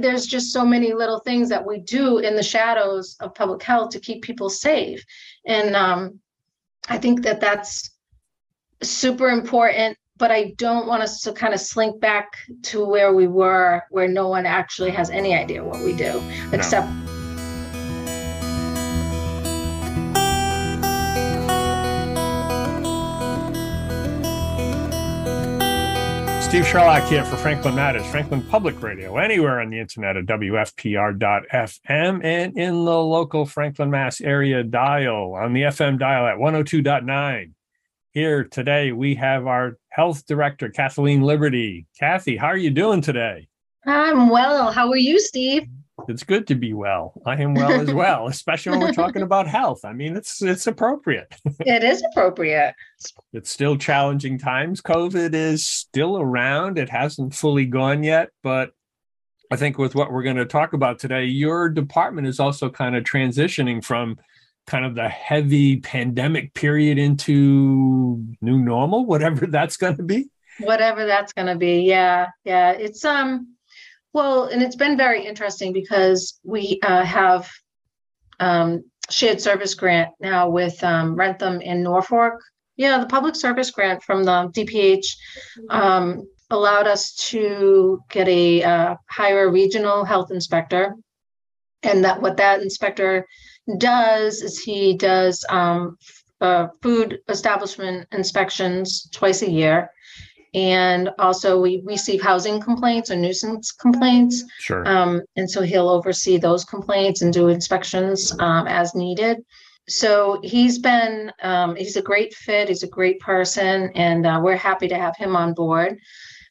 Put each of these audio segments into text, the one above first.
there's just so many little things that we do in the shadows of public health to keep people safe. And um, I think that that's super important, but I don't want us to kind of slink back to where we were, where no one actually has any idea what we do, except Steve Sherlock here for Franklin Matters, Franklin Public Radio, anywhere on the internet at WFPR.FM and in the local Franklin, Mass area dial on the FM dial at 102.9. Here today, we have our health director, Kathleen Liberty. Kathy, how are you doing today? I'm well. How are you, Steve? It's good to be well. I am well as well, especially when we're talking about health. I mean, it's it's appropriate. it is appropriate. It's still challenging times. COVID is still around. It hasn't fully gone yet, but I think with what we're going to talk about today, your department is also kind of transitioning from kind of the heavy pandemic period into new normal, whatever that's going to be. Whatever that's going to be. Yeah. Yeah. It's um well, and it's been very interesting because we uh, have um, shared service grant now with um, Wrentham in Norfolk. Yeah, the public service grant from the DPH um, allowed us to get a uh, hire a regional health inspector, and that what that inspector does is he does um, uh, food establishment inspections twice a year and also we receive housing complaints or nuisance complaints. Sure. Um, and so he'll oversee those complaints and do inspections um, as needed. So he's been, um, he's a great fit. He's a great person, and uh, we're happy to have him on board.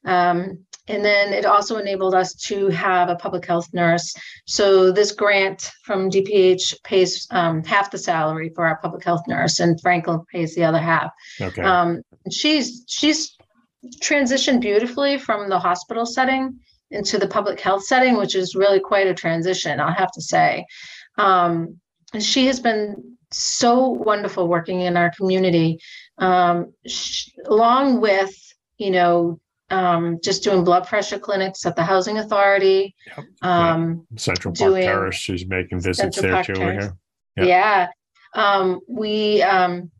Um, and then it also enabled us to have a public health nurse. So this grant from DPH pays um, half the salary for our public health nurse, and Franklin pays the other half. Okay. Um, she's she's transitioned beautifully from the hospital setting into the public health setting, which is really quite a transition, I'll have to say. Um, and she has been so wonderful working in our community, um, sh- along with, you know, um, just doing blood pressure clinics at the housing authority. Yep. Um, Central Park doing Terrace, she's making visits Central there Park too. over Terrace. here. Yeah. Yeah. Um, we um,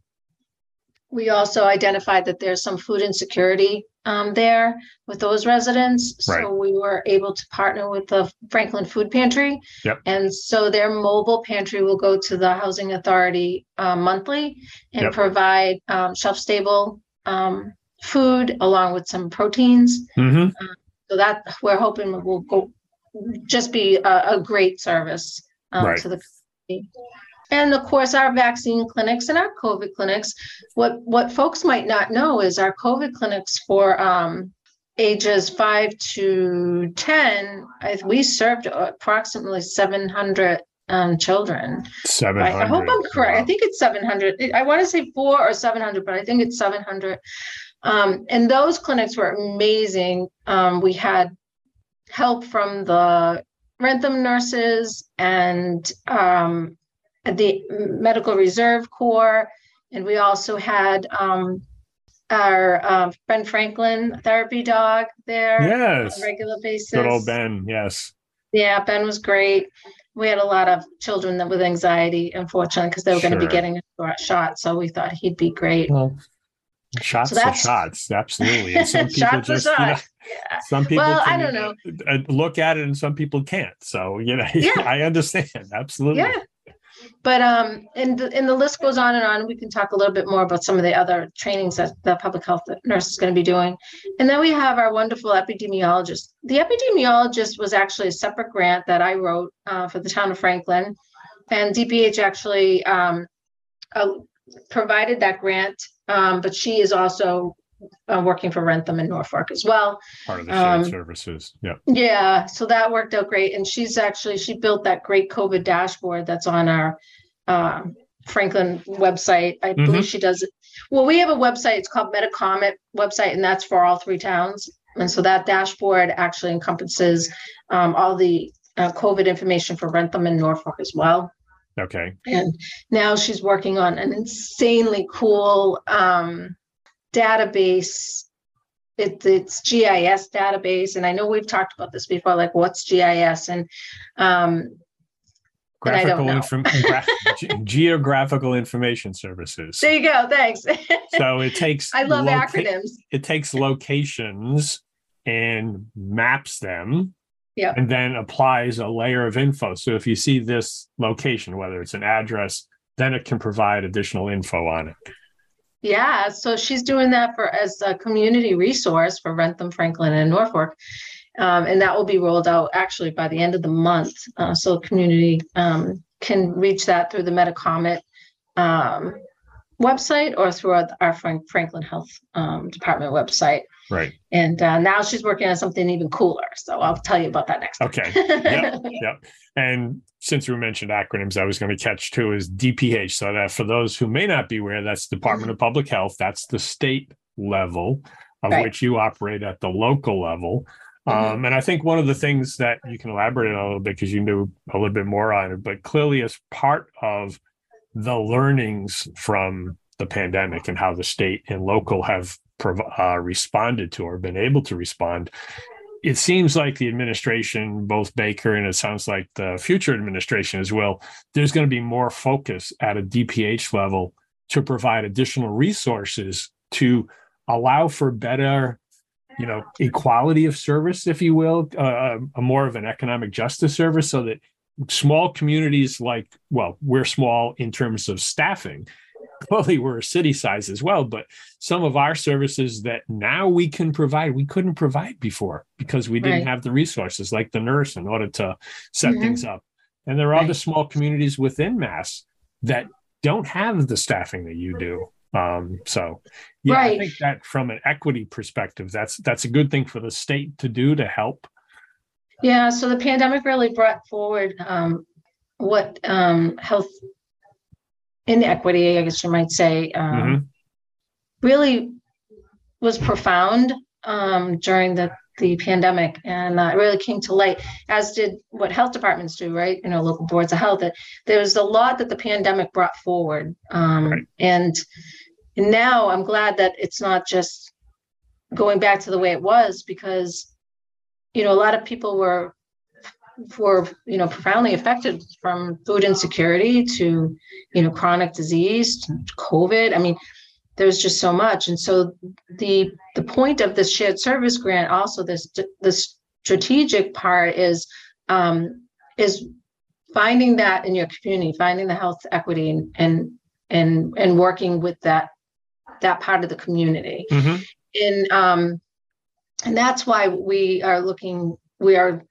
we also identified that there's some food insecurity um, there with those residents. So we were able to partner with the Franklin Food Pantry. Yep. And so their mobile pantry will go to the Housing Authority uh, monthly and Yep. provide um, shelf-stable um, food along with some proteins. Mhm. So that we're hoping will go just be a, a great service um, Right. to the community. And of course, our vaccine clinics and our COVID clinics. What what folks might not know is our COVID clinics for um, ages five to ten. I, we served approximately seven hundred um, children. Seven I. I hope I'm correct. I think it's 700. I want to say four or 700, but I think it's 700. Um, and those clinics were amazing. Um, we had help from the Wrentham nurses and um, the Medical Reserve Corps. And we also had um, our uh, Ben Franklin therapy dog there Yes. on a regular basis. Good old Ben. Yes. Yeah, Ben was great. We had a lot of children that with anxiety, unfortunately, because they were going to be getting a shot. So we thought he'd be great. Well, shots So to shots. Absolutely. And some people Shots to just, you know, shots. Yeah. some people Well, I don't uh, look at it and some people can't. So, you know, Yeah. I understand. Absolutely. Yeah. But um, and the, and the list goes on and on. We can talk a little bit more about some of the other trainings that the public health nurse is going to be doing. And then we have our wonderful epidemiologist. The epidemiologist was actually a separate grant that I wrote uh, for the town of Franklin, and DPH actually um, uh, provided that grant. Um, but she is also uh, working for Wrentham in Norfolk as well. Part of the shared Um, services. Yeah. Yeah, so that worked out great. And she's actually, she built that great COVID dashboard that's on our um, Franklin website. I believe she does it. Well, we have a website, it's called Metacomet website, and that's for all three towns. And so that dashboard actually encompasses um, all the uh, COVID information for Wrentham and Norfolk as well. Okay. And now she's working on an insanely cool um, database it, it's GIS database, and I know we've talked about this before. Like, what's GIS? And um, graphical know. inform- gra- ge- geographical information services. there you go. Thanks. So it takes I love loca- acronyms. It takes locations and maps them. Yeah. And then applies a layer of info. So if you see this location, whether it's an address, then it can provide additional info on it. Yeah, so she's doing that for as a community resource for Wrentham, Franklin, and Norfolk. Um, and that will be rolled out actually by the end of the month. Uh, so community um, can reach that through the Metacomet um, website or through our, our Frank, Franklin Health um, Department website. Right. And uh, now she's working on something even cooler. So I'll tell you about that next time. Okay. Yep. yep. And since we mentioned acronyms, I was going to catch too is DPH. So that for those who may not be aware, that's Department of Public Health. That's the state level of Right. which you operate at the local level. Mhm. Um, and I think one of the things that you can elaborate on a little bit because you knew a little bit more on it, but clearly as part of the learnings from the pandemic and how the state and local have uh, responded to or been able to respond, it seems like the administration, both Baker and it sounds like the future administration as well, there's going to be more focus at a DPH level to provide additional resources to allow for better you know equality of service if you will uh, a more of an economic justice service so that small communities like well we're small in terms of staffing clearly we're a city size as well but some of our services that now we can provide we couldn't provide before because we didn't Right. have the resources like the nurse in order to set Mhm. things up. And there are other small communities within mass that don't have the staffing that you do. Um so yeah i think that from an equity perspective that's that's a good thing for the state to do to help. Yeah, so the pandemic really brought forward um, what um, health inequity, I guess you might say, um, Mhm. really was profound um, during the the pandemic, and uh, it really came to light. As did what health departments do, right? You know, local boards of health. That there was a lot that the pandemic brought forward, um, Right. and now I'm glad that it's not just going back to the way it was because you know a lot of people were were you know profoundly affected from food insecurity to you know chronic disease to covid. I mean there's just so much. And so the the point of this shared service grant also this this strategic part is um is finding that in your community finding the health equity and and and, and working with that that part of the community. Mhm. in um and that's why we are looking we are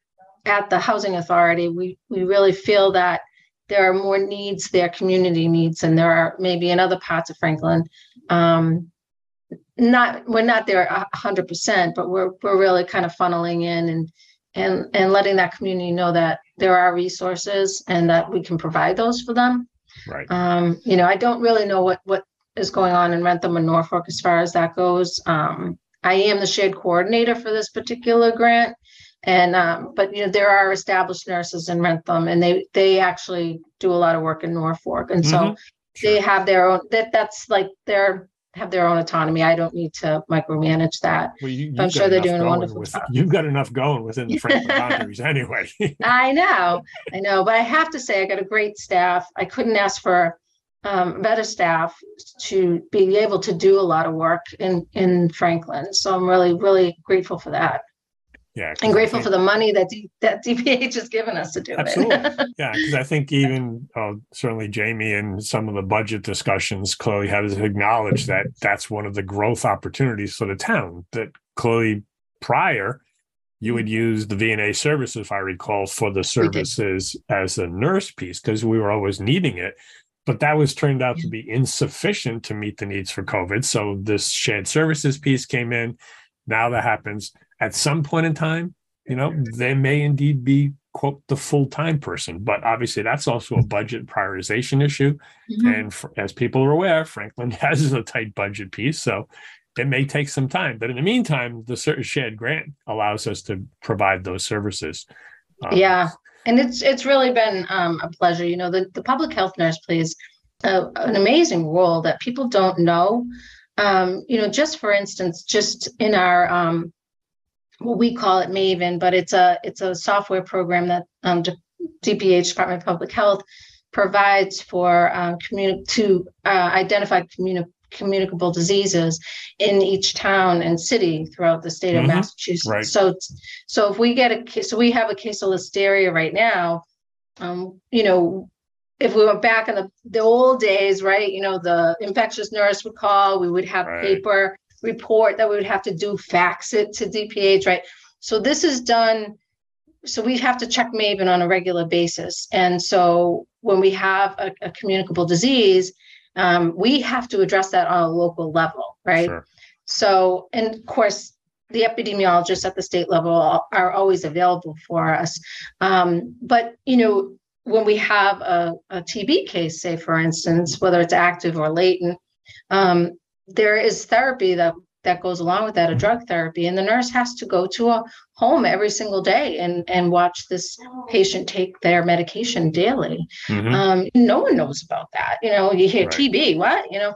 at the housing authority we we really feel that there are more needs there community needs and there are maybe in other parts of franklin um not we're not there hundred percent but we're we're really kind of funneling in and and and letting that community know that there are resources and that we can provide those for them right um, you know, I don't really know what what is going on in Wrentham and Norfolk as far as that goes. Um, I am the shared coordinator for this particular grant, and um, but you know there are established nurses in Wrentham, and they they actually do a lot of work in Norfolk, and so Mhm. they have their own. That that's like their have their own autonomy. I don't need to micromanage that. Well, you, I'm sure they're doing a wonderful with- job. You've got enough going within the Franklin boundaries anyway. I know, I know, but I have to say, I got a great staff. I couldn't ask for um, better staff to be able to do a lot of work in in Franklin. So I'm really, really grateful for that, yeah, and grateful think- for the money that D, that DPH has given us to do Absolutely. it. Yeah, because I think even uh, certainly Jamie and some of the budget discussions clearly has acknowledged that that's one of the growth opportunities for the town. That clearly prior you would use the VNA service, if I recall, for the services as a nurse piece because we were always needing it. But that was turned out to be insufficient to meet the needs for COVID. So this shared services piece came in. Now that happens at some point in time you know they may indeed be quote the full-time person. But obviously that's also a budget prioritization issue. Mhm. and for, as people are aware franklin has a tight budget piece so it may take some time. But in the meantime the shared grant allows us to provide those services. Um, Yeah, and it's it's really been um, a pleasure. You know, the, the public health nurse plays a, an amazing role that people don't know. Um, you know, just for instance, just in our what we call it Maven, but it's a it's a software program that um, DPH Department of Public Health provides for uh, communi- to uh, identify communi- communicable diseases in each town and city throughout the state of Mhm. Massachusetts. Right. So, so if we get a ca- so we have a case of listeria right now. Um, you know, if we went back in the the old days, right? You know, the infectious nurse would call. We would have Right. paper report that we would have to do, fax it to DPH, right? So this is done. So we have to check Maven on a regular basis, and so when we have a, a communicable disease, um, we have to address that on a local level, right? Sure. So, and of course, the epidemiologists at the state level are- always available for us. Um, but, you know, when we have a, a TB case, say, for instance, whether it's active or latent, um, there is therapy that that goes along with that, a drug therapy, and the nurse has to go to a home every single day and and watch this patient take their medication daily. Mhm. Um, no one knows about that. You know, you hear Right. TB, what? You know,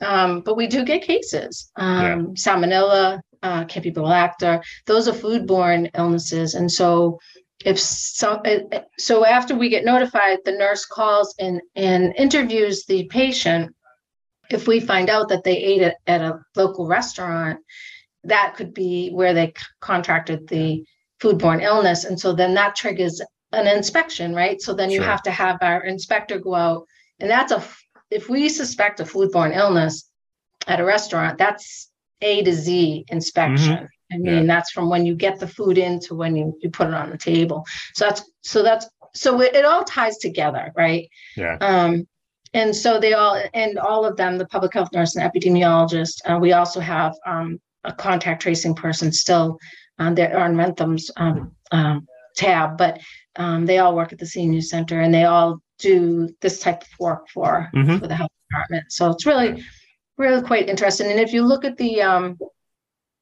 um, but we do get cases. Um, Salmonella, uh, Campylobacter, those are foodborne illnesses. And so if some, uh, uh, so after we get notified, the nurse calls and, and interviews the patient. If we find out that they ate it at a local restaurant, that could be where they c- contracted the foodborne illness. And so then that triggers an inspection, right? So then you Sure. have to have our inspector go out. And that's a, if we suspect a foodborne illness at a restaurant, that's A to Z inspection. I Yeah. mean, that's from when you get the food in to when you, you put it on the table. So that's, so that's, so it, it all ties together, right? Yeah. Um, and so they all, and all of them, the public health nurse and epidemiologist, uh, we also have, um, a contact tracing person still on their, on Wrentham's, um, um, tab, but, um, they all work at the senior center and they all do this type of work for, Mhm. for the health department. So it's really, really quite interesting. And if you look at the, um,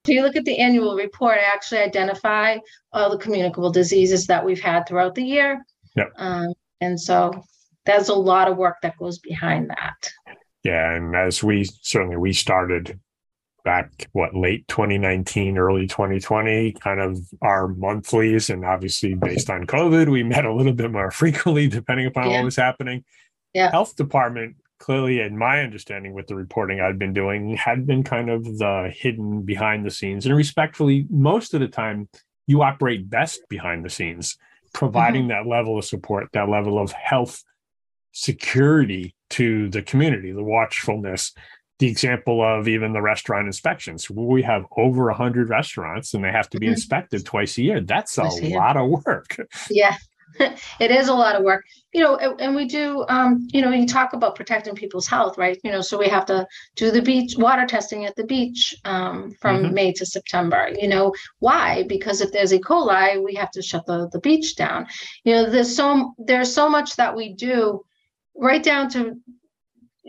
if you look at the annual report, I actually identify all the communicable diseases that we've had throughout the year. Yep. Um, and so there's a lot of work that goes behind that. Yeah, and as we certainly we started back what late 2019, early 2020, kind of our monthlies, and obviously based on COVID, we met a little bit more frequently depending upon Yeah. what was happening. Yeah. Health department clearly, in my understanding, with the reporting I'd been doing, had been kind of the hidden behind the scenes, and respectfully, most of the time you operate best behind the scenes, providing mm-hmm. that level of support, that level of health security to the community, the watchfulness. The example of even the restaurant inspections. We have over a hundred restaurants and they have to be Mhm. inspected twice a year. That's a Twice a year. lot of work. Yeah. it is a lot of work, you know, and, we do, um, you know, you talk about protecting people's health, right? You know, so we have to do the beach water testing at the beach um, from Mhm. May to September. You know, why? Because if there's E. coli, we have to shut the, the beach down. You know, there's so there's so much that we do, right down to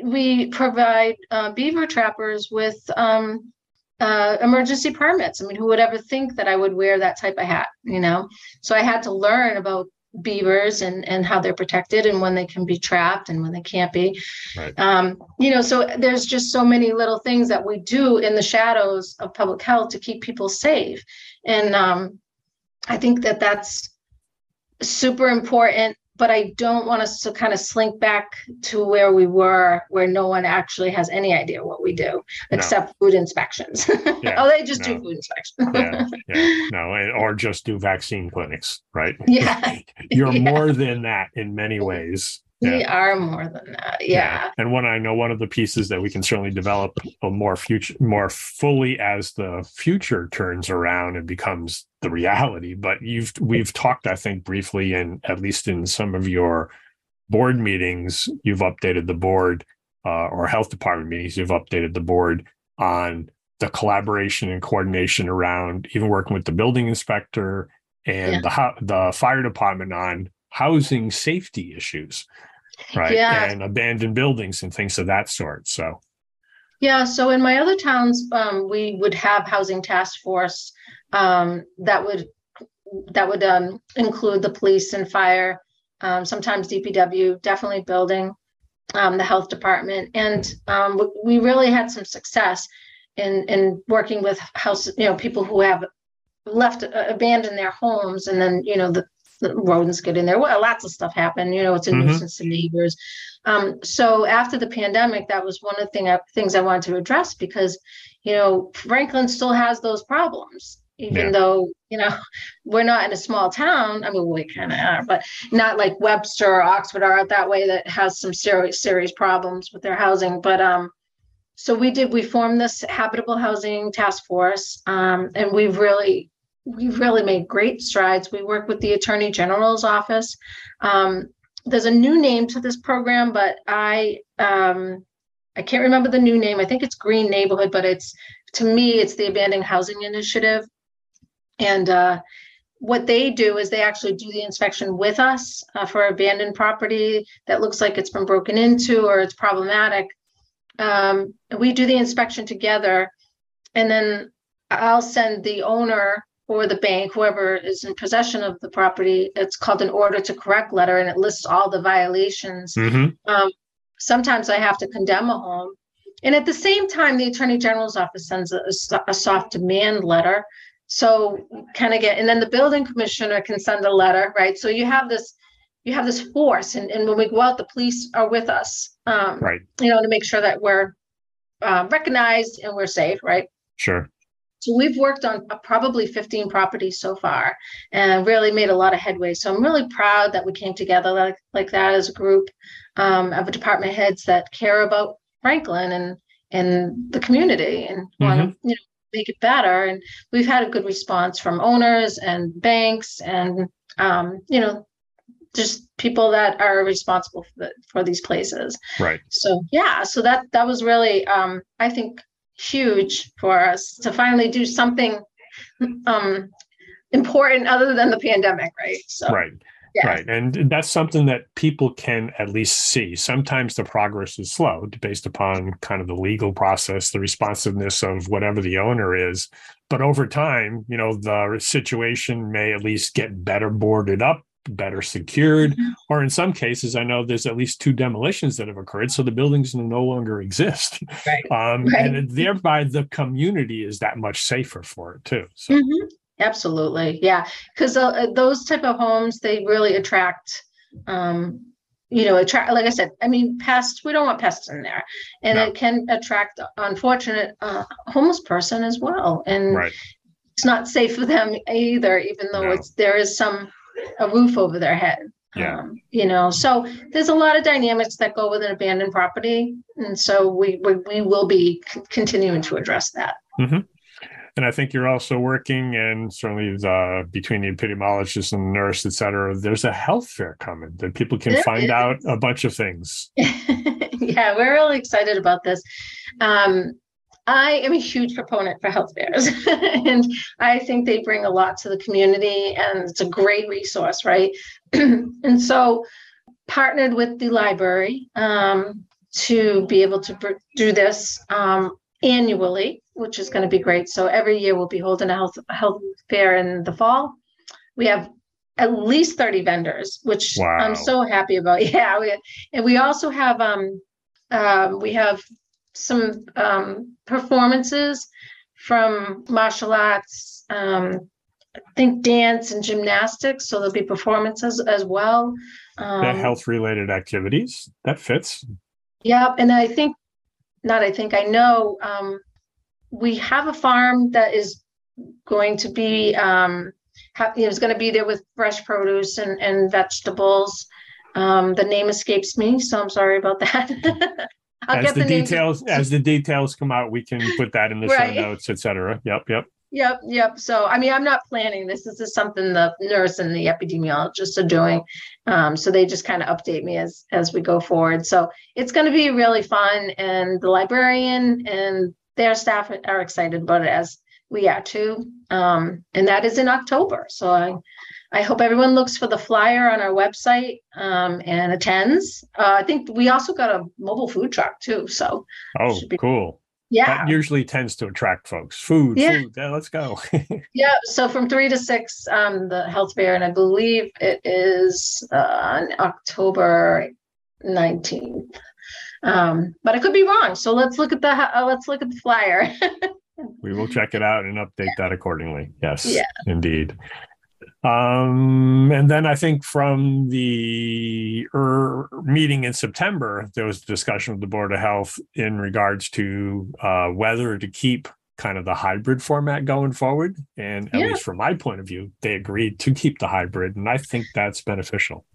we provide uh, beaver trappers with um, uh, emergency permits. I mean, who would ever think that I would wear that type of hat? You know, so I had to learn about beavers and and how they're protected and when they can be trapped and when they can't be. Right. Um, you know, so there's just so many little things that we do in the shadows of public health to keep people safe, and um, I think that that's super important. But I don't want us to kind of slink back to where we were, where no one actually has any idea what we do except food inspections. Yeah, oh, they just no. do food inspections. yeah, yeah, no, and- or just do vaccine clinics, right? Yeah. You're Yeah. more than that in many ways. We are more than that. Yeah. And one I know one of the pieces that we can certainly develop a more future, more fully as the future turns around and becomes the reality. But you've we've talked, I think, briefly, and at least in some of your board meetings, you've updated the board uh, or health department meetings, you've updated the board on the collaboration and coordination around even working with the building inspector and Yeah. the the fire department on housing safety issues right Yeah. and abandoned buildings and things of that sort so Yeah. So in my other towns, um, we would have housing task force um, that would that would um, include the police and fire, um, sometimes DPW, definitely building, um, the health department, and um, we really had some success in in working with house, you know, people who have left uh, abandoned their homes, and then you know the, the rodents get in there. Well, lots of stuff happened. You know, it's a Mhm. nuisance to neighbors. Um, so after the pandemic, that was one of the thing I, things I wanted to address because you know Franklin still has those problems. Even Yeah. though you know we're not in a small town, I mean we kind of are, but not like Webster or Oxford are out that way that has some serious serious problems with their housing. But um, so we did we formed this habitable housing task force, um, and we've really we've really made great strides. We work with the Attorney General's office. Um, there's a new name to this program, but I um, I can't remember the new name. I think it's Green Neighborhood, but it's to me it's the Abandoned Housing Initiative. And uh, what they do is they actually do the inspection with us uh, for abandoned property that looks like it's been broken into or it's problematic. Um, we do the inspection together, and then I'll send the owner or the bank, whoever is in possession of the property. It's called an order to correct letter, and it lists all the violations. hmm Um, sometimes I have to condemn a home. And at the same time, the Attorney General's office sends a, a soft demand letter. So kind of get, and then the building commissioner can send a letter, right? So you have this, you have this force, and, and when we go out, the police are with us. Um, Right. you know, to make sure that we're um, recognized and we're safe, right? Sure. So we've worked on uh, probably 15 properties so far and really made a lot of headway. So I'm really proud that we came together like, like that as a group um, of department heads that care about Franklin and and the community and want to you know make it better. And we've had a good response from owners and banks and um, you know just people that are responsible for, the, for these places Right. so yeah so that that was really um i think huge for us to finally do something um important other than the pandemic right so Right. yeah. Right. And that's something that people can at least see. Sometimes the progress is slow based upon kind of the legal process, the responsiveness of whatever the owner is. But over time, you know, the situation may at least get better boarded up, better secured, Mhm. or in some cases, I know there's at least two demolitions that have occurred. So the buildings no longer exist. Right. Um, Right. And thereby the community is that much safer for it too. So, Mhm. absolutely yeah because uh, those type of homes they really attract um you know attract like i said i mean pests we don't want pests in there and No. it can attract unfortunate uh, homeless person as well and right. it's not safe for them either, even though No. it's there is some a roof over their head. Yeah. Um, you know, so there's a lot of dynamics that go with an abandoned property, and so we we, we will be c- continuing to address that. And I think you're also working, and certainly the, between the epidemiologist and the nurse, et cetera, there's a health fair coming that people can There find is. out a bunch of things. yeah, we're really excited about this. Um, I am a huge proponent for health fairs, and I think they bring a lot to the community, and it's a great resource, right? and so, partnered with the library um, to be able to br- do this um, annually, which is going to be great. So every year we'll be holding a health health fair in the fall. We have at least 30 vendors, which Wow. I'm so happy about. Yeah, we, and we also have um, um, we have some um, performances from martial arts, um, I think dance and gymnastics. So there'll be performances as well. Um, the health related activities that fits. Yeah, and I think, not I think, I know, um, we have a farm that is going to be, um, ha- you know, is gonna be there with fresh produce and, and vegetables. Um, the name escapes me, so I'm sorry about that. I'll As get the, names- details as the details come out, we can put that in the Right. show notes, et cetera. Yep, yep. Yep, yep. So, I mean, I'm not planning this. This is something the nurse and the epidemiologist are doing. Um, so they just kind of update me as as we go forward. So it's going to be really fun, and the librarian and their staff are excited about it as we are too. Um, and that is in October. So I I hope everyone looks for the flyer on our website um, and attends. Uh, I think we also got a mobile food truck too. So Oh, be- cool. yeah, That usually tends to attract folks. Food, Yeah. food. Yeah, let's go. Yeah, so from three to six, um, the health fair, and I believe it is uh, on October nineteenth. Um, but I could be wrong. So let's look at the uh, let's look at the flyer. we will check it out and update that accordingly. Yes, Yeah. indeed. Um, and then I think from the er, meeting in September, there was discussion with the Board of Health in regards to uh, whether to keep kind of the hybrid format going forward. And at Yeah. least from my point of view, they agreed to keep the hybrid, and I think that's beneficial.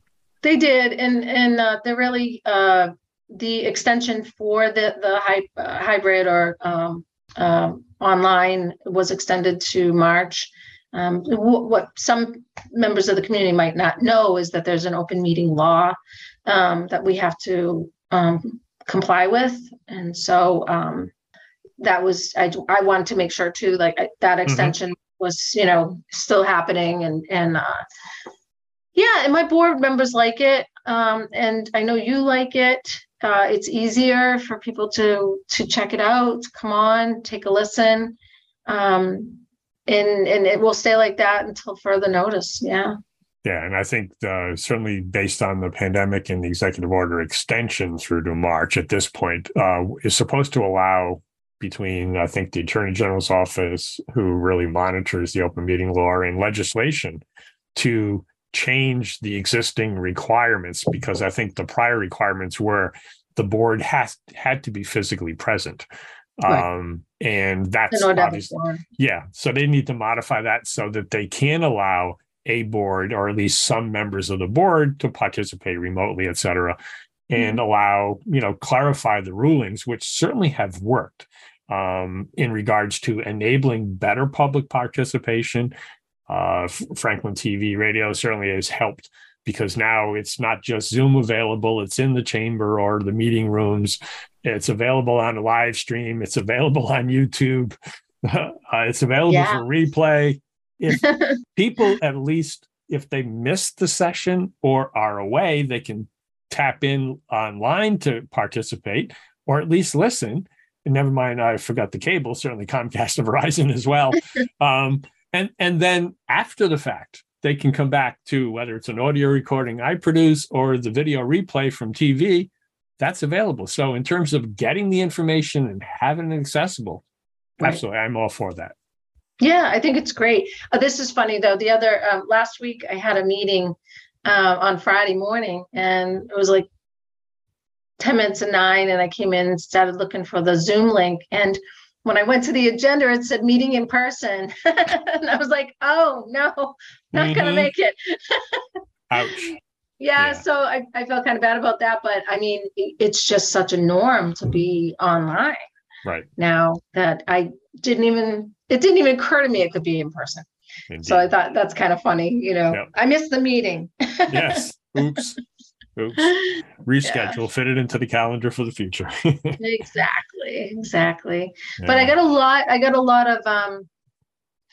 They did, and and uh, they're really uh, the extension for the the hy- uh, hybrid or um, um, online was extended to March. Um, wh- what some members of the community might not know is that there's an open meeting law um, that we have to um, comply with, and so um, that was I I wanted to make sure too, like I, that extension was you know still happening and and uh, yeah, and my board members like it, um, and I know you like it. Uh, it's easier for people to to check it out. Come on, take a listen, um, and and it will stay like that until further notice. Yeah, Yeah, and I think uh, certainly based on the pandemic and the executive order extension through to March at this point uh, is supposed to allow between I think the Attorney General's office, who really monitors the open meeting law and legislation, to change the existing requirements because I think the prior requirements were the board has had to be physically present. Right. Um, and that's in order to obviously yeah, so they need to modify that so that they can allow a board or at least some members of the board to participate remotely, et cetera, and allow, you know, clarify the rulings, which certainly have worked um, in regards to enabling better public participation. Uh, Franklin TV radio certainly has helped because now it's not just Zoom available, it's in the chamber or the meeting rooms. It's available on a live stream, it's available on YouTube, uh, it's available Yeah. for replay. If people at least if they missed the session or are away, they can tap in online to participate or at least listen. And never mind, I forgot the cable, certainly Comcast and Verizon as well. um, and and then after the fact, they can come back to whether it's an audio recording I produce or the video replay from TV. That's available. So in terms of getting the information and having it accessible, Right. absolutely, I'm all for that. Yeah, I think it's great. Uh, this is funny though. The other um, last week, I had a meeting uh, on Friday morning, and it was like ten minutes to nine, and I came in and started looking for the Zoom link. And when I went to the agenda, it said meeting in person, and I was like, "Oh no, not gonna Mhm. make it." Ouch. Yeah, Yeah. so I, I felt kind of bad about that, but I mean, it's just such a norm to be online Right. now that I didn't even it didn't even occur to me it could be in person. So I thought that's kind of funny, you know. Yep. I missed the meeting. yes. Oops. Oops. Reschedule, fit it into the calendar for the future. exactly, exactly. But I got a lot. I got a lot of um,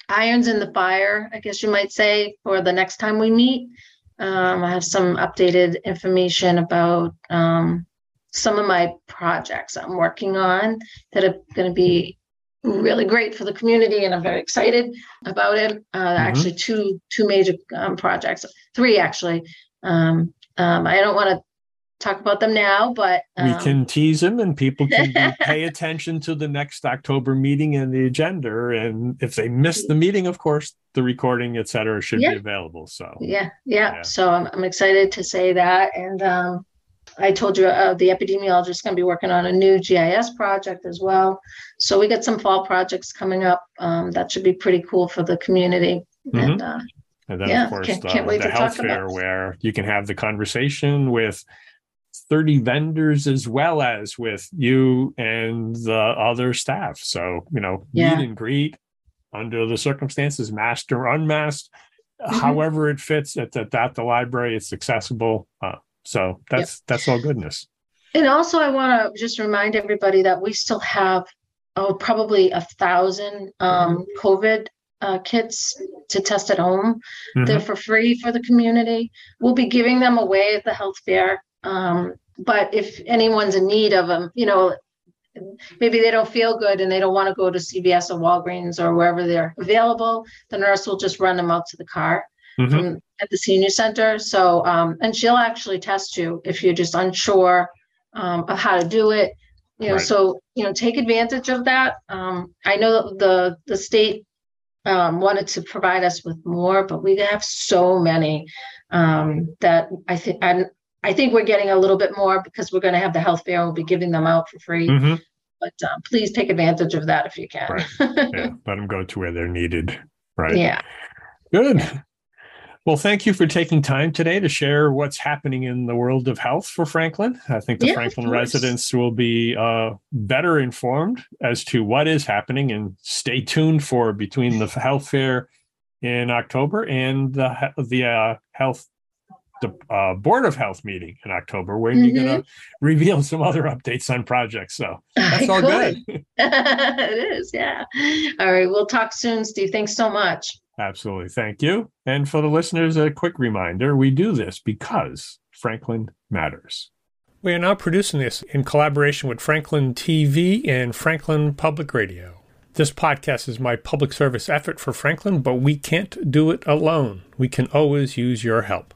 irons in the fire, I guess you might say, for the next time we meet. Um, I have some updated information about um, some of my projects I'm working on that are going to be really great for the community, and I'm very excited about it. Uh, Actually, two two major um, projects, three actually. Um, um, I don't want to talk about them now, but we um, can tease them and people can be, pay attention to the next October meeting and the agenda. And if they miss the meeting, of course, the recording, et cetera, should Yeah. be available. So Yeah, yeah. Yeah. So I'm, I'm excited to say that. And um, I told you uh, the epidemiologist is going to be working on a new GIS project as well. So we got some fall projects coming up. Um, that should be pretty cool for the community. And uh, And then, Yeah, of course, can't- the, can't the health fair where you can have the conversation with 30 vendors as well as with you and the other staff. So, you know, Yeah. meet and greet under the circumstances, masked or unmasked, Mhm. however it fits at the, at the library, it's accessible. Uh, so that's that's all goodness. and also I want to just remind everybody that we still have oh probably a thousand um, COVID uh, kits to test at home. They're Mhm. for free for the community. We'll be giving them away at the health fair. Um, but if anyone's in need of them, you know, maybe they don't feel good and they don't want to go to CVS or Walgreens or wherever they're available, the nurse will just run them out to the car Mhm. from at the senior center. So, um, and she'll actually test you if you're just unsure um, of how to do it. You know, Right. so you know, take advantage of that. Um, I know the the state um, wanted to provide us with more, but we have so many um, that I think I'm. I think we're getting a little bit more because we're going to have the health fair. We'll be giving them out for free. Mhm. But um, please take advantage of that if you can. Right. Yeah. Let them go to where they're needed. Right. yeah. Good. Well, thank you for taking time today to share what's happening in the world of health for Franklin. I think the Yeah, Franklin residents will be uh, better informed as to what is happening and stay tuned for between the health fair in October and the the uh, health the uh, board of health meeting in October, where you're going to reveal some other updates on projects. So that's all good. it is. Yeah. All right. We'll talk soon, Steve. Thanks so much. Absolutely. Thank you. And for the listeners, a quick reminder we do this because Franklin matters. We are now producing this in collaboration with Franklin TV and Franklin Public Radio. This podcast is my public service effort for Franklin, but we can't do it alone. We can always use your help.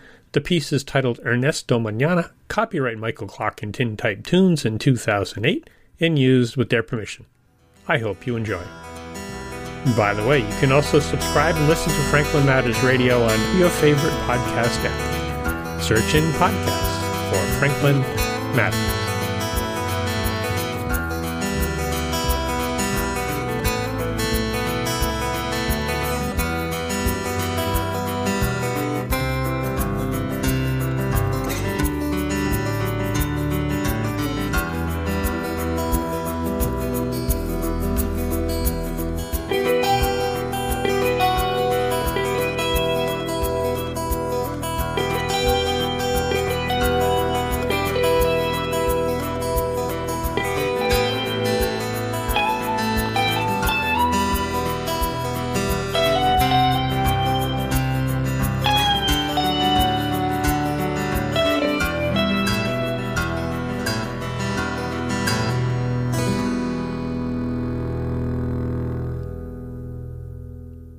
The piece is titled Ernesto Mañana, copyright Michael Clark and Tin Type Tunes in 2008, and used with their permission. I hope you enjoy. By the way, you can also subscribe and listen to Franklin Matters Radio on your favorite podcast app. Search in podcasts for Franklin Matters.